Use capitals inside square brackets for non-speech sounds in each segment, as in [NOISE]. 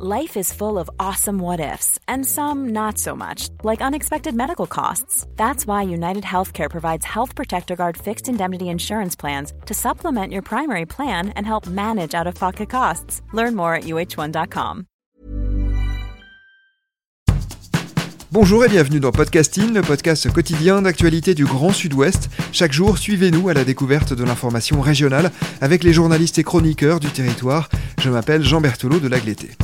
Life is full of awesome what ifs, and some not so much, like unexpected medical costs. That's why United Healthcare provides Health Protector Guard fixed indemnity insurance plans to supplement your primary plan and help manage out of pocket costs. Learn more at uh1.com. Bonjour et bienvenue dans Podcasting, le podcast quotidien d'actualité du Grand Sud-Ouest. Chaque jour, suivez-nous à la découverte de l'information régionale avec les journalistes et chroniqueurs du territoire. Je m'appelle Jean Berthelot de l'Agleté.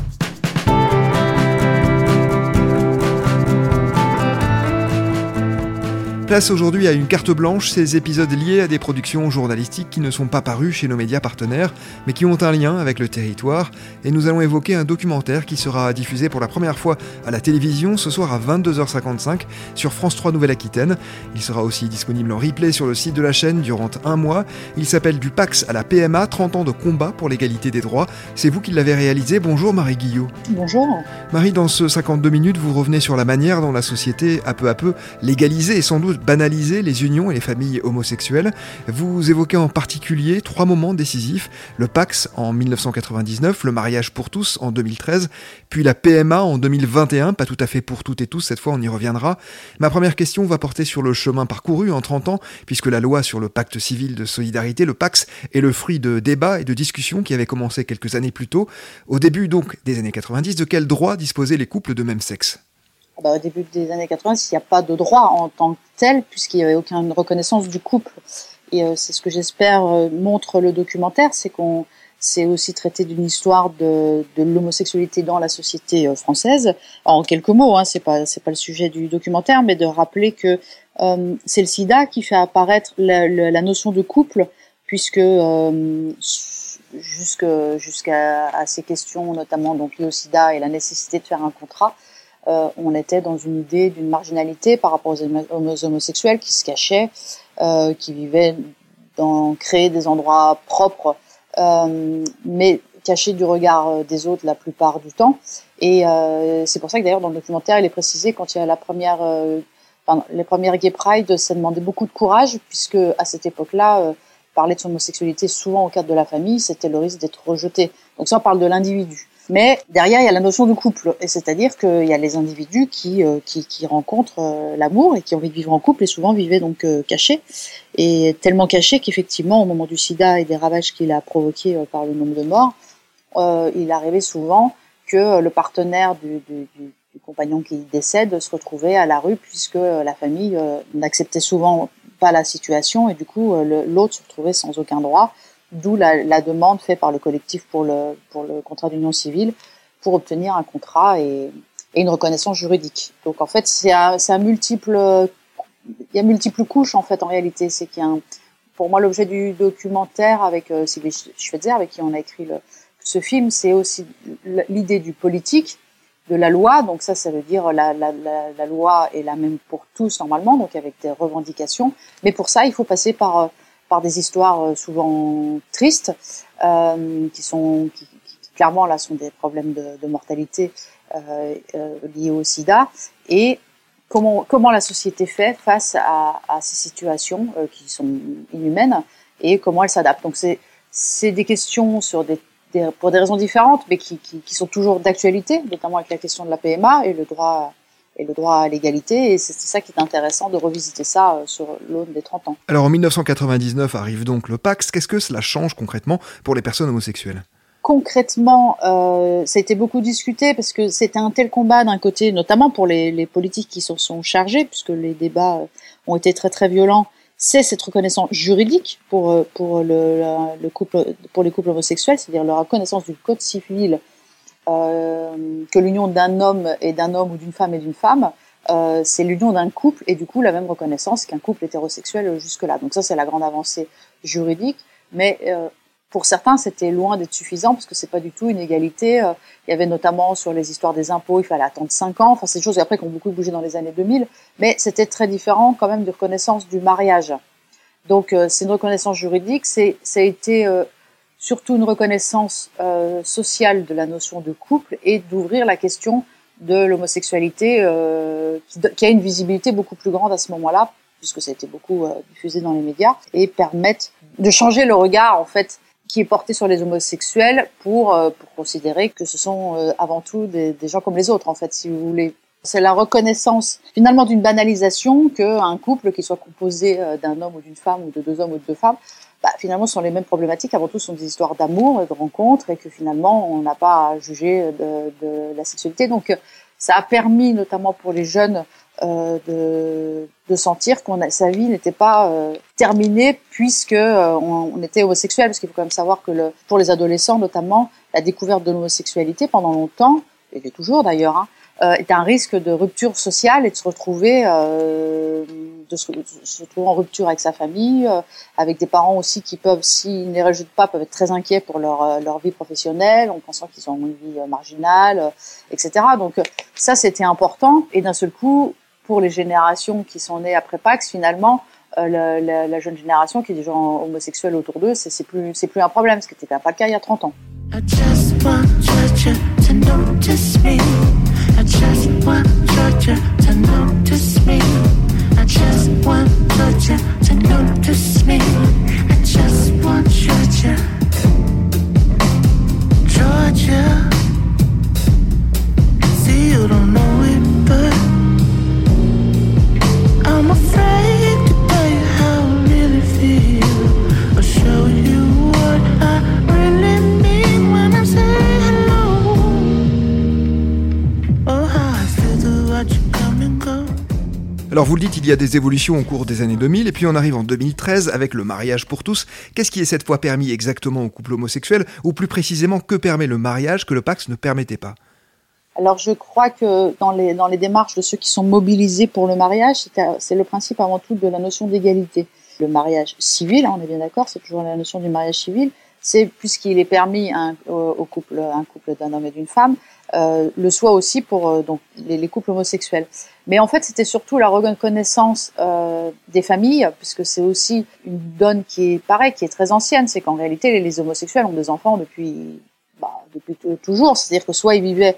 Place aujourd'hui à une carte blanche, ces épisodes liés à des productions journalistiques qui ne sont pas parus chez nos médias partenaires, mais qui ont un lien avec le territoire, et nous allons évoquer un documentaire qui sera diffusé pour la première fois à la télévision ce soir à 22h55 sur France 3 Nouvelle-Aquitaine. Il sera aussi disponible en replay sur le site de la chaîne durant un mois. Il s'appelle Du Pax à la PMA, 30 ans de combat pour l'égalité des droits. C'est vous qui l'avez réalisé. Bonjour Marie Guillot. Bonjour. Marie, dans ce 52 minutes, vous revenez sur la manière dont la société a peu à peu légalisé et sans doute banaliser les unions et les familles homosexuelles. Vous évoquez en particulier trois moments décisifs, le Pax en 1999, le mariage pour tous en 2013, puis la PMA en 2021, pas tout à fait pour toutes et tous, cette fois on y reviendra. Ma première question va porter sur le chemin parcouru en 30 ans, puisque la loi sur le pacte civil de solidarité, le Pax, est le fruit de débats et de discussions qui avaient commencé quelques années plus tôt. Au début donc des années 90, de quels droits disposaient les couples de même sexe? Bah, au début des années 80, il n'y a pas de droit en tant que tel, puisqu'il n'y avait aucune reconnaissance du couple. Et euh, c'est ce que j'espère euh, montre le documentaire, c'est qu'on c'est aussi traité d'une histoire de, de l'homosexualité dans la société euh, française. En quelques mots, hein, c'est pas c'est pas le sujet du documentaire, mais de rappeler que euh, c'est le SIDA qui fait apparaître la, la, notion de couple, puisque euh, jusqu'à jusqu'à ces questions, notamment donc liées au SIDA et la nécessité de faire un contrat, euh, on était dans une idée d'une marginalité par rapport aux, homosexuels qui se cachaient, euh, qui vivaient dans créer des endroits propres, euh, mais cachés du regard des autres la plupart du temps. Et c'est pour ça que d'ailleurs dans le documentaire, il est précisé quand il y a la première, les premières Gay Pride, ça demandait beaucoup de courage puisque à cette époque-là, parler de son homosexualité souvent au cadre de la famille, c'était le risque d'être rejeté. Donc ça, on parle de l'individu. Mais derrière, il y a la notion de couple, et c'est-à-dire qu'il y a les individus qui, euh, rencontrent euh, l'amour et qui ont envie de vivre en couple et souvent vivaient donc euh, cachés, et tellement cachés qu'effectivement, au moment du sida et des ravages qu'il a provoqués par le nombre de morts, il arrivait souvent que le partenaire du, du, du, compagnon qui décède se retrouvait à la rue puisque la famille n'acceptait souvent pas la situation et du coup l'autre se retrouvait sans aucun droit D'où la, demande faite par le collectif pour le, pour le contrat d'union civile pour obtenir un contrat et, et une reconnaissance juridique. Donc en fait, c'est un, un, multiple, il y a multiples couches en fait en réalité. C'est qu'il pour moi l'objet du documentaire avec euh, Sylvie Schweitzer, avec qui on a écrit ce film, c'est aussi l'idée du politique, de la loi. Donc ça, ça veut dire la, la, la, la, loi est la même pour tous normalement, donc avec des revendications. Mais pour ça, il faut passer par euh, par des histoires euh, souvent tristes, euh, qui sont clairement là sont des problèmes de, mortalité euh, liés au SIDA, et comment comment la société fait face à, ces situations qui sont inhumaines et comment elle s'adapte. Donc c'est c'est des questions pour des raisons différentes, mais qui, qui, qui sont toujours d'actualité, notamment avec la question de la PMA et le droit et le droit à l'égalité. Et c'est ça qui est intéressant de revisiter ça euh, sur l'aune des 30 ans. Alors en 1999 arrive donc le Pax. Qu'est-ce que cela change concrètement pour les personnes homosexuelles? Concrètement, euh, ça a été beaucoup discuté parce que c'était un tel combat d'un côté, notamment pour les, les politiques qui s'en sont chargés, puisque les débats euh, ont été très très violents. C'est cette reconnaissance juridique pour euh, pour le, le couple pour les couples homosexuels, c'est-à-dire la reconnaissance du code civil que l'union d'un homme et d'un homme ou d'une femme et d'une femme, euh, c'est l'union d'un couple et du coup la même reconnaissance qu'un couple hétérosexuel jusque-là. Donc ça c'est la grande avancée juridique, mais euh, pour certains c'était loin d'être suffisant parce que c'est pas du tout une égalité. Euh, il y avait notamment sur les histoires des impôts, il fallait attendre 5 ans. Enfin c'est des choses après qui ont beaucoup bougé dans les années 2000, mais c'était très différent quand même de reconnaissance du mariage. Donc euh, c'est une reconnaissance juridique. C'est ça a été surtout une reconnaissance euh, sociale de la notion de couple et d'ouvrir la question de l'homosexualité euh, qui, a une visibilité beaucoup plus grande à ce moment-là puisque ça a été beaucoup euh, diffusé dans les médias et permettre de changer le regard en fait qui est porté sur les homosexuels pour, pour considérer que ce sont avant tout des, des gens comme les autres, en fait, si vous voulez. C'est la reconnaissance finalement d'une banalisation qu'un couple qui soit composé d'un homme ou d'une femme ou de deux hommes ou de deux femmes bah, finalement sont les mêmes problématiques. Avant tout, sont des histoires d'amour et de rencontres et que finalement, on n'a pas à juger de, la sexualité. Donc, ça a permis, notamment pour les jeunes, euh, de, sentir qu'on sa vie n'était pas euh, terminée puisque euh, on, était homosexuel. Parce qu'il faut quand même savoir que pour les adolescents, notamment, la découverte de l'homosexualité pendant longtemps, et toujours d'ailleurs, hein, euh, est un risque de rupture sociale et de se retrouver, euh, de se, retrouver en rupture avec sa famille, euh, avec des parents aussi qui peuvent, s'ils ne les rejouent pas, peuvent être très inquiets pour leur, euh, leur vie professionnelle, en pensant qu'ils ont une vie euh, marginale, etc. Donc ça, c'était important. Et d'un seul coup, pour les générations qui sont nées après Pax, finalement, la, la, la, jeune génération qui est des gens homosexuels autour d'eux, c'est plus, plus un problème, ce qui n'était pas le cas il y a 30 ans. Just want Georgia to notice me. I just want Georgia to notice me. I just want Georgia. Georgia. See, you don't know Alors vous le dites, il y a des évolutions au cours des années 2000, et puis on arrive en 2013 avec le mariage pour tous. Qu'est-ce qui est cette fois permis exactement aux couples homosexuels, ou plus précisément, que permet le mariage que le Pax ne permettait pas? Alors je crois que dans les, démarches de ceux qui sont mobilisés pour le mariage, c'est le principe avant tout de la notion d'égalité. Le mariage civil, hein, on est bien d'accord, c'est toujours la notion du mariage civil, c'est puisqu'il est permis un, au, couple, un couple d'un homme et d'une femme, euh, le soit aussi pour euh, donc les, les, couples homosexuels. Mais en fait, c'était surtout la reconnaissance euh, des familles, puisque c'est aussi une donne qui est pareille, qui est très ancienne. C'est qu'en réalité, les, homosexuels ont des enfants depuis, bah, depuis toujours. C'est-à-dire que soit ils vivaient,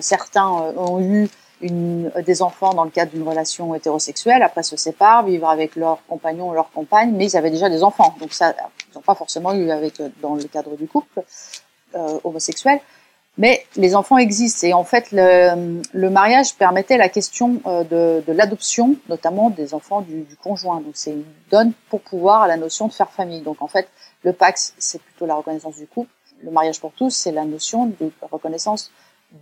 certains ont eu des enfants dans le cadre d'une relation hétérosexuelle, après se séparent, vivent avec leur compagnon ou leur compagne, mais ils avaient déjà des enfants. Donc ça, ils n'ont pas forcément eu avec dans le cadre du couple homosexuel. Mais les enfants existent et en fait le, le mariage permettait la question euh, de, de l'adoption, notamment des enfants du, du conjoint. Donc c'est une donne pour pouvoir à la notion de faire famille. Donc en fait le Pax c'est plutôt la reconnaissance du couple. Le mariage pour tous c'est la notion de reconnaissance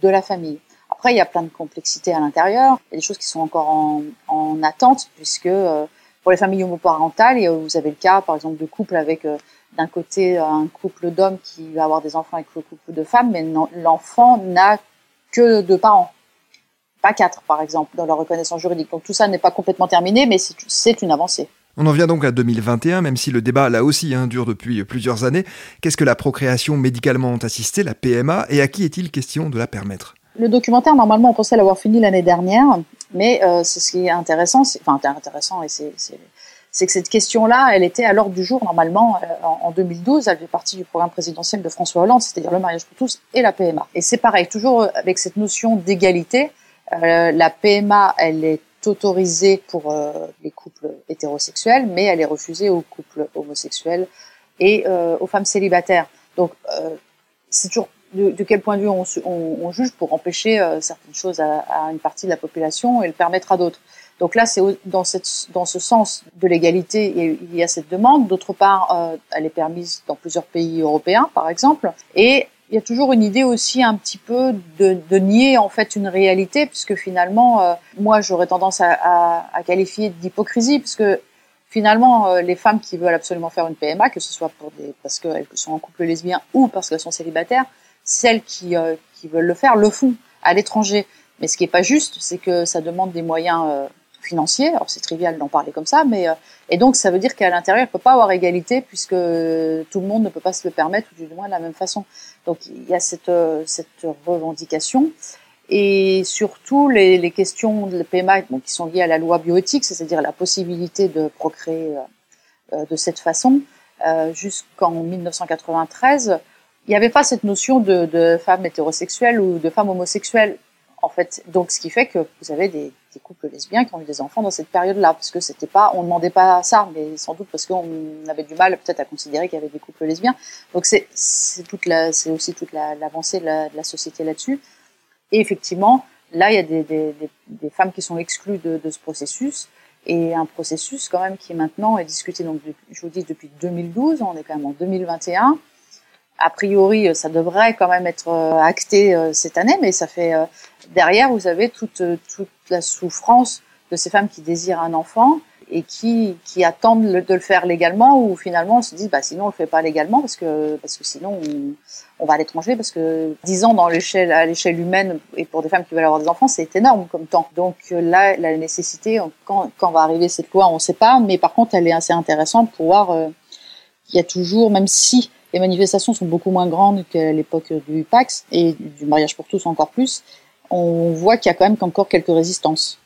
de la famille. Après il y a plein de complexités à l'intérieur. Il y a des choses qui sont encore en, en attente puisque euh, pour les familles homoparentales, vous avez le cas par exemple de couples avec euh, d'un côté un couple d'hommes qui va avoir des enfants avec un couple de femmes, mais l'enfant n'a que deux parents, pas quatre par exemple, dans la reconnaissance juridique. Donc tout ça n'est pas complètement terminé, mais c'est une avancée. On en vient donc à 2021, même si le débat là aussi hein, dure depuis plusieurs années. Qu'est-ce que la procréation médicalement assistée, la PMA, et à qui est-il question de la permettre? Le documentaire, normalement, on pensait l'avoir fini l'année dernière, mais euh, c'est ce qui est intéressant, enfin intéressant, et c'est c'est que cette question-là, elle était à l'ordre du jour normalement euh, en, 2012. Elle fait partie du programme présidentiel de François Hollande, c'est-à-dire le mariage pour tous et la PMA. Et c'est pareil, toujours avec cette notion d'égalité. Euh, la PMA, elle est autorisée pour euh, les couples hétérosexuels, mais elle est refusée aux couples homosexuels et aux femmes célibataires. Donc, c'est toujours de, quel point de vue on juge pour empêcher certaines choses à, à, une partie de la population et le permettre à d'autres. Donc là, c'est dans, dans ce sens de l'égalité, il y a cette demande. D'autre part, euh, elle est permise dans plusieurs pays européens, par exemple. Et il y a toujours une idée aussi un petit peu de, de nier en fait une réalité, puisque finalement, euh, moi, j'aurais tendance à, à, à qualifier d'hypocrisie, puisque finalement, euh, les femmes qui veulent absolument faire une PMA, que ce soit pour des, parce qu'elles sont en couple lesbien ou parce qu'elles sont célibataires, celles qui, euh, qui veulent le faire le font à l'étranger. Mais ce qui est pas juste, c'est que ça demande des moyens euh, financier. Alors c'est trivial d'en parler comme ça, mais euh, et donc ça veut dire qu'à l'intérieur il peut pas avoir égalité puisque tout le monde ne peut pas se le permettre ou du moins de la même façon. Donc il y a cette euh, cette revendication et surtout les, les questions de PMA qui sont liées à la loi bioéthique, c'est-à-dire la possibilité de procréer euh, de cette façon jusqu'en 1993. Il n'y avait pas cette notion de femme hétérosexuelle ou de femme homosexuelle en fait. Donc, ce qui fait que vous avez des des couples lesbiens qui ont eu des enfants dans cette période-là, parce que c'était pas, on demandait pas ça, mais sans doute parce qu'on avait du mal peut-être à considérer qu'il y avait des couples lesbiens. Donc c'est toute la, c'est aussi toute l'avancée de, la, société là-dessus. Et effectivement, là, il y a des, femmes qui sont exclues de, ce processus, et un processus quand même qui maintenant est discuté. Donc, je vous dis depuis 2012, on est quand même en 2021 a priori, ça devrait quand même être euh, acté euh, cette année, mais ça fait euh, derrière, vous avez toute toute la souffrance de ces femmes qui désirent un enfant et qui qui attendent de le faire légalement ou finalement on se dit bah sinon on le fait pas légalement parce que parce que sinon on, va à l'étranger parce que 10 ans dans l'échelle à l'échelle humaine et pour des femmes qui veulent avoir des enfants c'est énorme comme temps. Donc là la nécessité quand quand va arriver cette loi on sait pas mais par contre elle est assez intéressante pour voir il y a toujours même si les manifestations sont beaucoup moins grandes qu'à l'époque du Pax et du mariage pour tous encore plus. On voit qu'il y a quand même encore quelques résistances.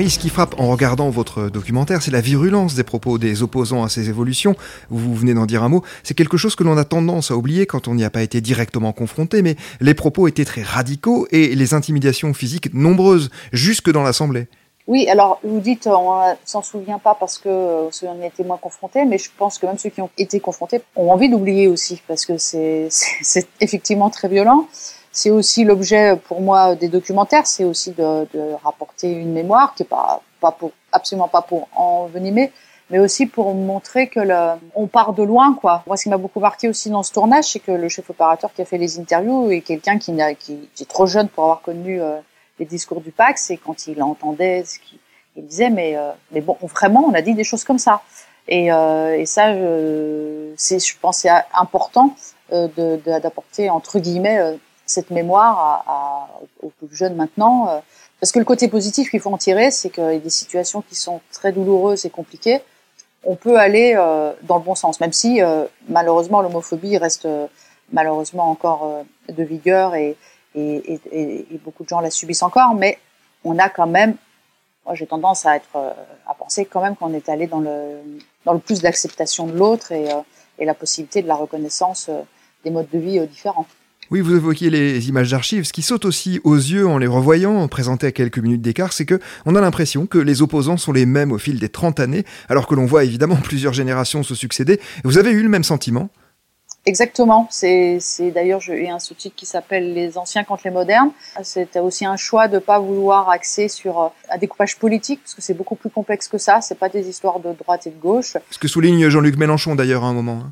Ce qui frappe en regardant votre documentaire, c'est la virulence des propos des opposants à ces évolutions. Vous venez d'en dire un mot. C'est quelque chose que l'on a tendance à oublier quand on n'y a pas été directement confronté, mais les propos étaient très radicaux et les intimidations physiques nombreuses, jusque dans l'Assemblée. Oui, alors vous dites on s'en souvient pas parce que euh, ceux on y été moins confrontés, mais je pense que même ceux qui ont été confrontés ont envie d'oublier aussi parce que c'est [LAUGHS] effectivement très violent c'est aussi l'objet pour moi des documentaires, c'est aussi de, de, rapporter une mémoire qui est pas, pas pour, absolument pas pour envenimer, mais aussi pour montrer que le, on part de loin, quoi. Moi, ce qui m'a beaucoup marqué aussi dans ce tournage, c'est que le chef opérateur qui a fait les interviews est quelqu'un qui, qui, qui, est trop jeune pour avoir connu euh, les discours du Pax, et quand il entendait ce qu'il il disait, mais, euh, mais bon, vraiment, on a dit des choses comme ça. Et, euh, et ça, c'est, je pense, c'est important d'apporter entre guillemets cette mémoire aux plus jeunes maintenant. Euh, parce que le côté positif qu'il faut en tirer, c'est a des situations qui sont très douloureuses et compliquées. On peut aller euh, dans le bon sens, même si euh, malheureusement l'homophobie reste malheureusement encore de vigueur et, et, beaucoup de gens la subissent encore. Mais on a quand même, moi j'ai tendance à être à penser quand même qu'on est allé dans le dans le plus d'acceptation de l'autre et la possibilité de la reconnaissance des modes de vie différents. Oui, vous évoquiez les images d'archives. Ce qui saute aussi aux yeux en les revoyant, présentées à quelques minutes d'écart, c'est que on a l'impression que les opposants sont les mêmes au fil des 30 années, alors que l'on voit évidemment [LAUGHS] plusieurs générations se succéder. Vous avez eu le même sentiment? Exactement. C'est, d'ailleurs, j'ai un sous-titre qui s'appelle Les anciens contre les modernes. C'était aussi un choix de pas vouloir axer sur euh, un découpage politique, parce que c'est beaucoup plus complexe que ça. C'est pas des histoires de droite et de gauche. Ce que souligne Jean-Luc Mélenchon d'ailleurs à un moment.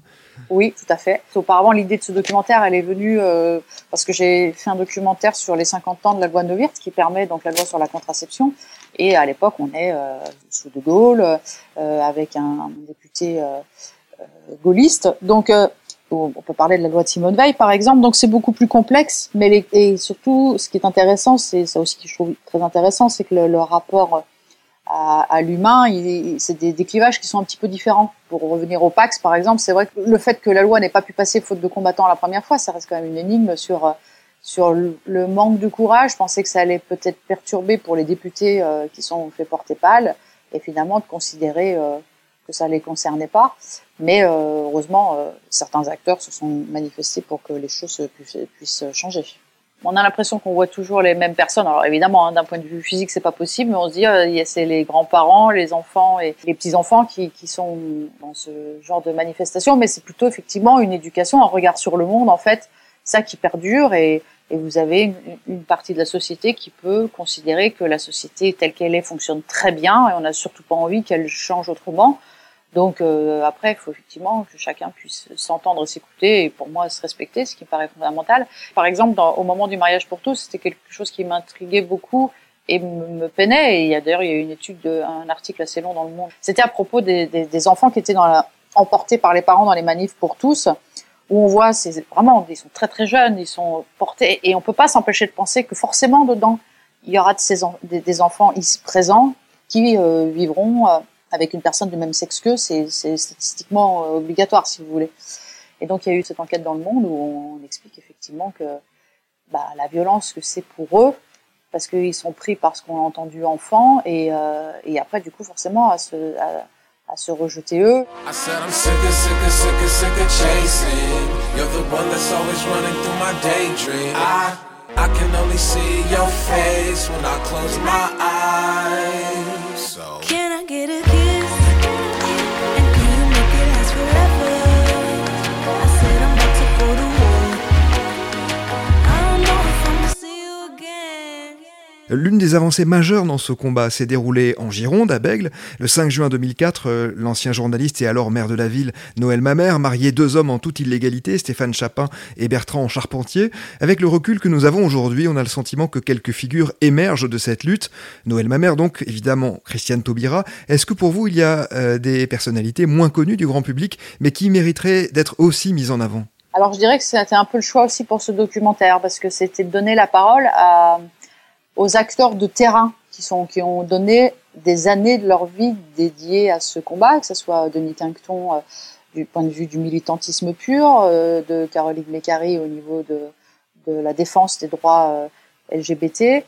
Oui, tout à fait. Auparavant, l'idée de ce documentaire, elle est venue euh, parce que j'ai fait un documentaire sur les 50 ans de la loi Neuwirth, qui permet donc la loi sur la contraception. Et à l'époque, on est euh, sous De Gaulle, euh, avec un, député gaulliste. Donc, on peut parler de la loi de Simone Veil, par exemple. Donc, c'est beaucoup plus complexe. Mais les, et surtout, ce qui est intéressant, c'est ça aussi que je trouve très intéressant, c'est que le, le rapport à, à l'humain, c'est des, des, clivages qui sont un petit peu différents. Pour revenir au Pax, par exemple, c'est vrai que le fait que la loi n'ait pas pu passer faute de combattants la première fois, ça reste quand même une énigme sur sur le manque de courage. Je pensais que ça allait peut-être perturber pour les députés euh, qui sont fait porter pâle, et finalement de considérer euh, que ça les concernait pas. Mais euh, heureusement, certains acteurs se sont manifestés pour que les choses puissent changer on a l'impression qu'on voit toujours les mêmes personnes. Alors évidemment, hein, d'un point de vue physique, c'est pas possible, mais on se dit, euh, c'est les grands-parents, les enfants et les petits-enfants qui, qui sont dans ce genre de manifestation. Mais c'est plutôt effectivement une éducation, un regard sur le monde, en fait, ça qui perdure. Et, et vous avez une, une, partie de la société qui peut considérer que la société telle qu'elle est fonctionne très bien et on n'a surtout pas envie qu'elle change autrement. Donc euh, après, il faut effectivement que chacun puisse s'entendre, s'écouter et pour moi se respecter, ce qui me paraît fondamental. Par exemple, dans, au moment du mariage pour tous, c'était quelque chose qui m'intriguait beaucoup et me, peinait. Et il y a d'ailleurs il y a une étude, de, un article assez long dans le Monde. C'était à propos des, des, des, enfants qui étaient dans la, emportés par les parents dans les manifs pour tous, où on voit c'est vraiment ils sont très très jeunes, ils sont portés et on peut pas s'empêcher de penser que forcément dedans il y aura de ces des, des, enfants ici présents qui euh, vivront euh, avec une personne du même sexe qu'eux. C'est statistiquement euh, obligatoire si vous voulez. Et donc il y a eu cette enquête dans le Monde où on explique effectivement que bah, la violence que c'est pour eux parce qu'ils sont pris parce qu'on a entendu enfant et, euh, après du coup forcément à se, à, à se rejeter eux. I can only see your face when I close my eyes. L'une des avancées majeures dans ce combat s'est déroulée en Gironde, à Bègle. Le 5 juin 2004, euh, l'ancien journaliste et alors maire de la ville, Noël Mamère, mariait deux hommes en toute illégalité, Stéphane Chapin et Bertrand Charpentier. Avec le recul que nous avons aujourd'hui, on a le sentiment que quelques figures émergent de cette lutte. Noël Mamère, donc, évidemment, Christiane Taubira. Est-ce que pour vous, il y a euh, des personnalités moins connues du grand public, mais qui mériteraient d'être aussi mises en avant? Alors je dirais que c'était un peu le choix aussi pour ce documentaire parce que c'était de donner la parole à, aux acteurs de terrain qui sont qui ont donné des années de leur vie dédiées à ce combat, que ce soit Denis Quincton euh, du point de vue du militantisme pur, euh, de Caroline Mécari au niveau de, la défense des droits euh, LGBT,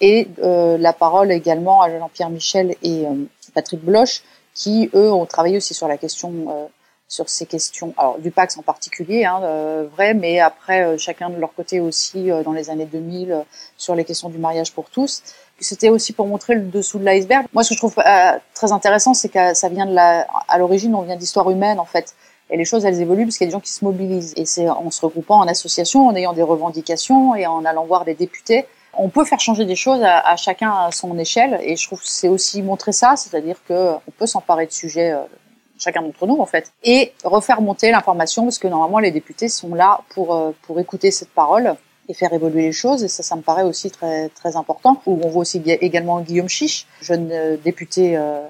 et la parole également à Jean-Pierre Michel et Patrick Bloch, qui eux ont travaillé aussi sur la question sur ces questions, alors du Pax en particulier, hein, euh, vrai, mais après euh, chacun de leur côté aussi euh, dans les années 2000 sur les questions du mariage pour tous. C'était aussi pour montrer le dessous de l'iceberg. Moi, ce que je trouve très intéressant, c'est que ça vient de la, à l'origine, on vient d'histoire humaine en fait. Et les choses, elles évoluent parce qu'il y a des gens qui se mobilisent. Et c'est en se regroupant en association, en ayant des revendications et en allant voir des députés, on peut faire changer des choses à, chacun à son échelle. Et je trouve c'est aussi montrer ça, c'est-à-dire que on peut s'emparer de sujets chacun d'entre nous en fait, et refaire monter l'information parce que normalement les députés sont là pour euh, pour écouter cette parole et faire évoluer les choses et ça ça me paraît aussi très très important. Où on voit aussi également Guillaume Chiche, jeune euh, député euh,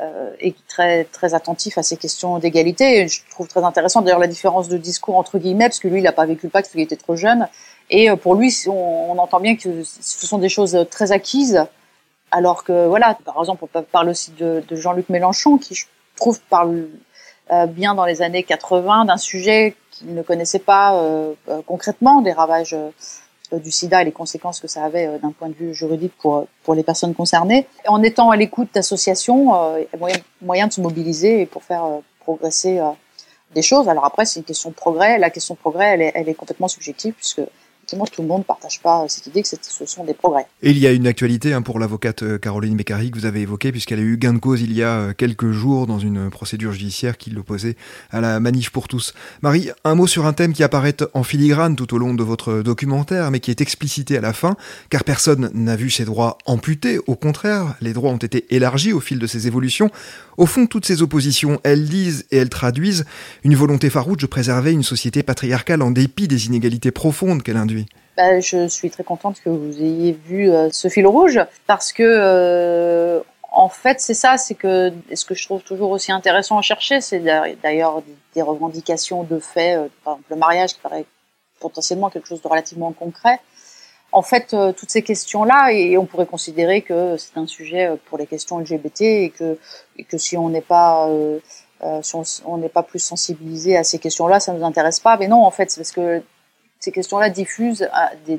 euh, et très très attentif à ces questions d'égalité. Je trouve très intéressant d'ailleurs la différence de discours entre guillemets parce que lui il n'a pas vécu le pacte, il était trop jeune et pour lui on, entend bien que ce sont des choses très acquises alors que voilà par exemple on parle aussi de Jean-Luc Mélenchon qui trouve parle euh, bien dans les années 80 d'un sujet qu'il ne connaissait pas euh, euh, concrètement, des ravages du sida et les conséquences que ça avait d'un point de vue juridique pour, pour les personnes concernées. En étant à l'écoute d'associations, il y a moyen, de se mobiliser pour faire progresser des choses. Alors après, c'est une question de progrès. La question de progrès, elle est, elle est complètement subjective puisque tout le monde ne partage pas cette idée que ce sont des progrès. Et il y a une actualité hein, pour l'avocate euh, Caroline Mécari que vous avez évoquée, puisqu'elle a eu gain de cause il y a euh, quelques jours dans une procédure judiciaire qui l'opposait à la manif pour tous. Marie, un mot sur un thème qui apparaît en filigrane tout au long de votre documentaire, mais qui est explicité à la fin, car personne n'a vu ses droits amputés, au contraire, les droits ont été élargis au fil de ces évolutions. Au fond, toutes ces oppositions, elles disent et elles traduisent une volonté farouche de préserver une société patriarcale en dépit des inégalités profondes qu'elle induit. Bah, je suis très contente que vous ayez vu euh, ce fil rouge parce que euh, en fait c'est ça, c'est que ce que je trouve toujours aussi intéressant à chercher, c'est d'ailleurs des revendications de fait, euh, par exemple le mariage qui paraît potentiellement quelque chose de relativement concret. En fait, toutes ces questions-là, et on pourrait considérer que c'est un sujet pour les questions LGBT et que, et que si on n'est pas si on n'est pas plus sensibilisé à ces questions-là, ça nous intéresse pas. Mais non, en fait, c'est parce que ces questions-là diffusent des,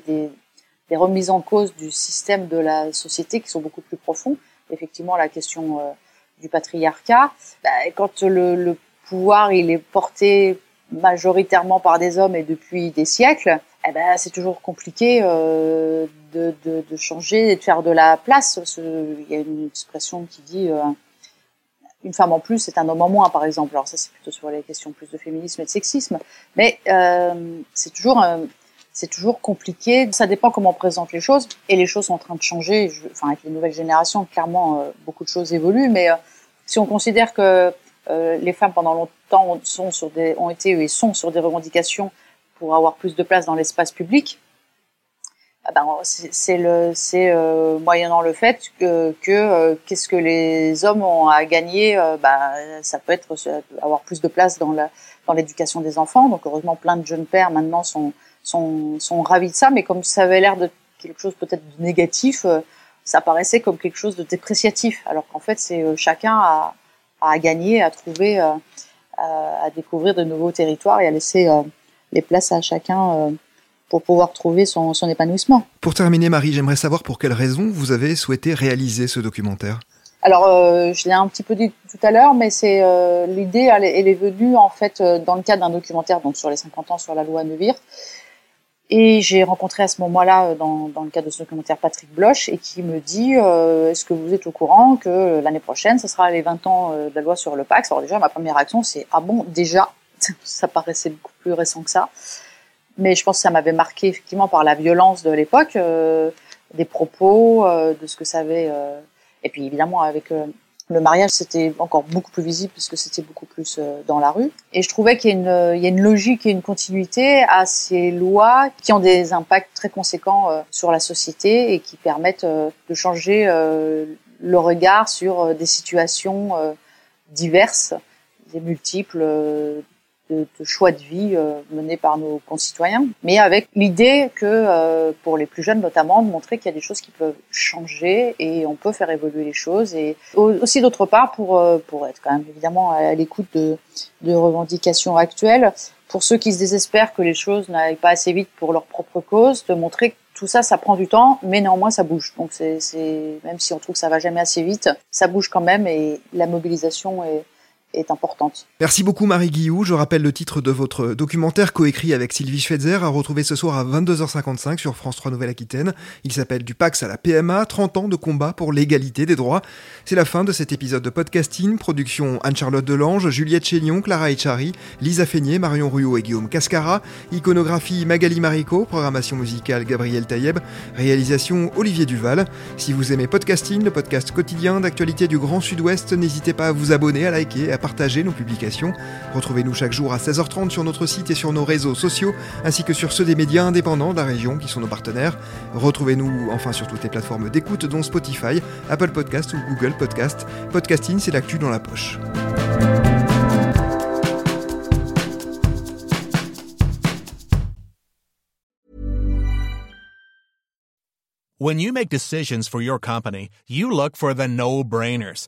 des, remises en cause du système de la société qui sont beaucoup plus profonds. Effectivement, la question euh, du patriarcat, bah, quand le, pouvoir il est porté majoritairement par des hommes et depuis des siècles, eh ben, c'est toujours compliqué euh, de, changer et de faire de la place. Il y a une expression qui dit euh, une femme en plus, c'est un homme en moins, par exemple. Alors ça, c'est plutôt sur les questions plus de féminisme et de sexisme. Mais euh, c'est toujours, euh, c'est toujours compliqué. Ça dépend comment on présente les choses. Et les choses sont en train de changer. Je, enfin, avec les nouvelles générations, clairement, euh, beaucoup de choses évoluent. Mais euh, si on considère que les femmes, pendant longtemps, sont sur des, ont été et sont sur des revendications pour avoir plus de place dans l'espace public, ben, c'est le c'est euh, moyennant le fait que, que euh, qu'est-ce que les hommes ont à gagner bah, ça peut être avoir plus de place dans la dans l'éducation des enfants. Donc heureusement plein de jeunes pères maintenant sont sont sont ravis de ça. Mais comme ça avait l'air de quelque chose peut-être de négatif ça paraissait comme quelque chose de dépréciatif. Alors qu'en fait c'est chacun à à gagner à trouver à découvrir de nouveaux territoires et à laisser les places à chacun pour pouvoir trouver son, son épanouissement. Pour terminer, Marie, j'aimerais savoir pour quelles raisons vous avez souhaité réaliser ce documentaire. Alors, euh, je l'ai un petit peu dit tout à l'heure, mais c'est euh, l'idée, elle, elle, est venue en fait euh, dans le cadre d'un documentaire, donc sur les 50 ans sur la loi Neuwirth. Et j'ai rencontré à ce moment-là, dans, dans, le cadre de ce documentaire, Patrick Bloch, et qui me dit euh, Est-ce que vous êtes au courant que l'année prochaine, ce sera les 20 ans de la loi sur le Pax? Alors déjà, ma première réaction, c'est Ah bon, déjà? [LAUGHS] Ça paraissait beaucoup plus récent que ça mais je pense que ça m'avait marqué effectivement par la violence de l'époque, euh, des propos, euh, de ce que ça avait. Euh, et puis évidemment avec le mariage, c'était encore beaucoup plus visible puisque c'était beaucoup plus dans la rue. Et je trouvais qu'il y, y, a une logique et une continuité à ces lois qui ont des impacts très conséquents sur la société et qui permettent de changer le regard sur des situations diverses, des multiples de, de, choix de vie euh, menés par nos concitoyens, mais avec l'idée que euh, pour les plus jeunes notamment, de montrer qu'il y a des choses qui peuvent changer et on peut faire évoluer les choses. Et aussi d'autre part pour euh, pour être quand même évidemment à l'écoute de, de revendications actuelles, pour ceux qui se désespèrent que les choses n'aillent pas assez vite pour leur propre cause, de montrer que tout ça, ça prend du temps, mais néanmoins ça bouge. Donc c'est même si on trouve que ça va jamais assez vite, ça bouge quand même et la mobilisation est importante. Merci beaucoup Marie Guillou. Je rappelle le titre de votre documentaire coécrit avec Sylvie Schweitzer à retrouver ce soir à 22h55 sur France 3 Nouvelle-Aquitaine. Il s'appelle Du Pax à la PMA, 30 ans de combat pour l'égalité des droits. C'est la fin de cet épisode de podcasting. Production Anne-Charlotte Delange, Juliette Chénion, Clara Echari, Lisa Feignet, Marion Ruot et Guillaume Cascara. Iconographie Magali Marico, programmation musicale Gabriel Taïeb, réalisation Olivier Duval. Si vous aimez podcasting, le podcast quotidien d'actualité du Grand Sud-Ouest, n'hésitez pas à vous abonner, à liker, à partager nos publications. Retrouvez-nous chaque jour à 16h30 sur notre site et sur nos réseaux sociaux, ainsi que sur ceux des médias indépendants de la région qui sont nos partenaires. Retrouvez-nous enfin sur toutes les plateformes d'écoute, dont Spotify, Apple Podcast ou Google Podcast. Podcasting, c'est l'actu dans la poche. When you make decisions for your company, you look for the no-brainers.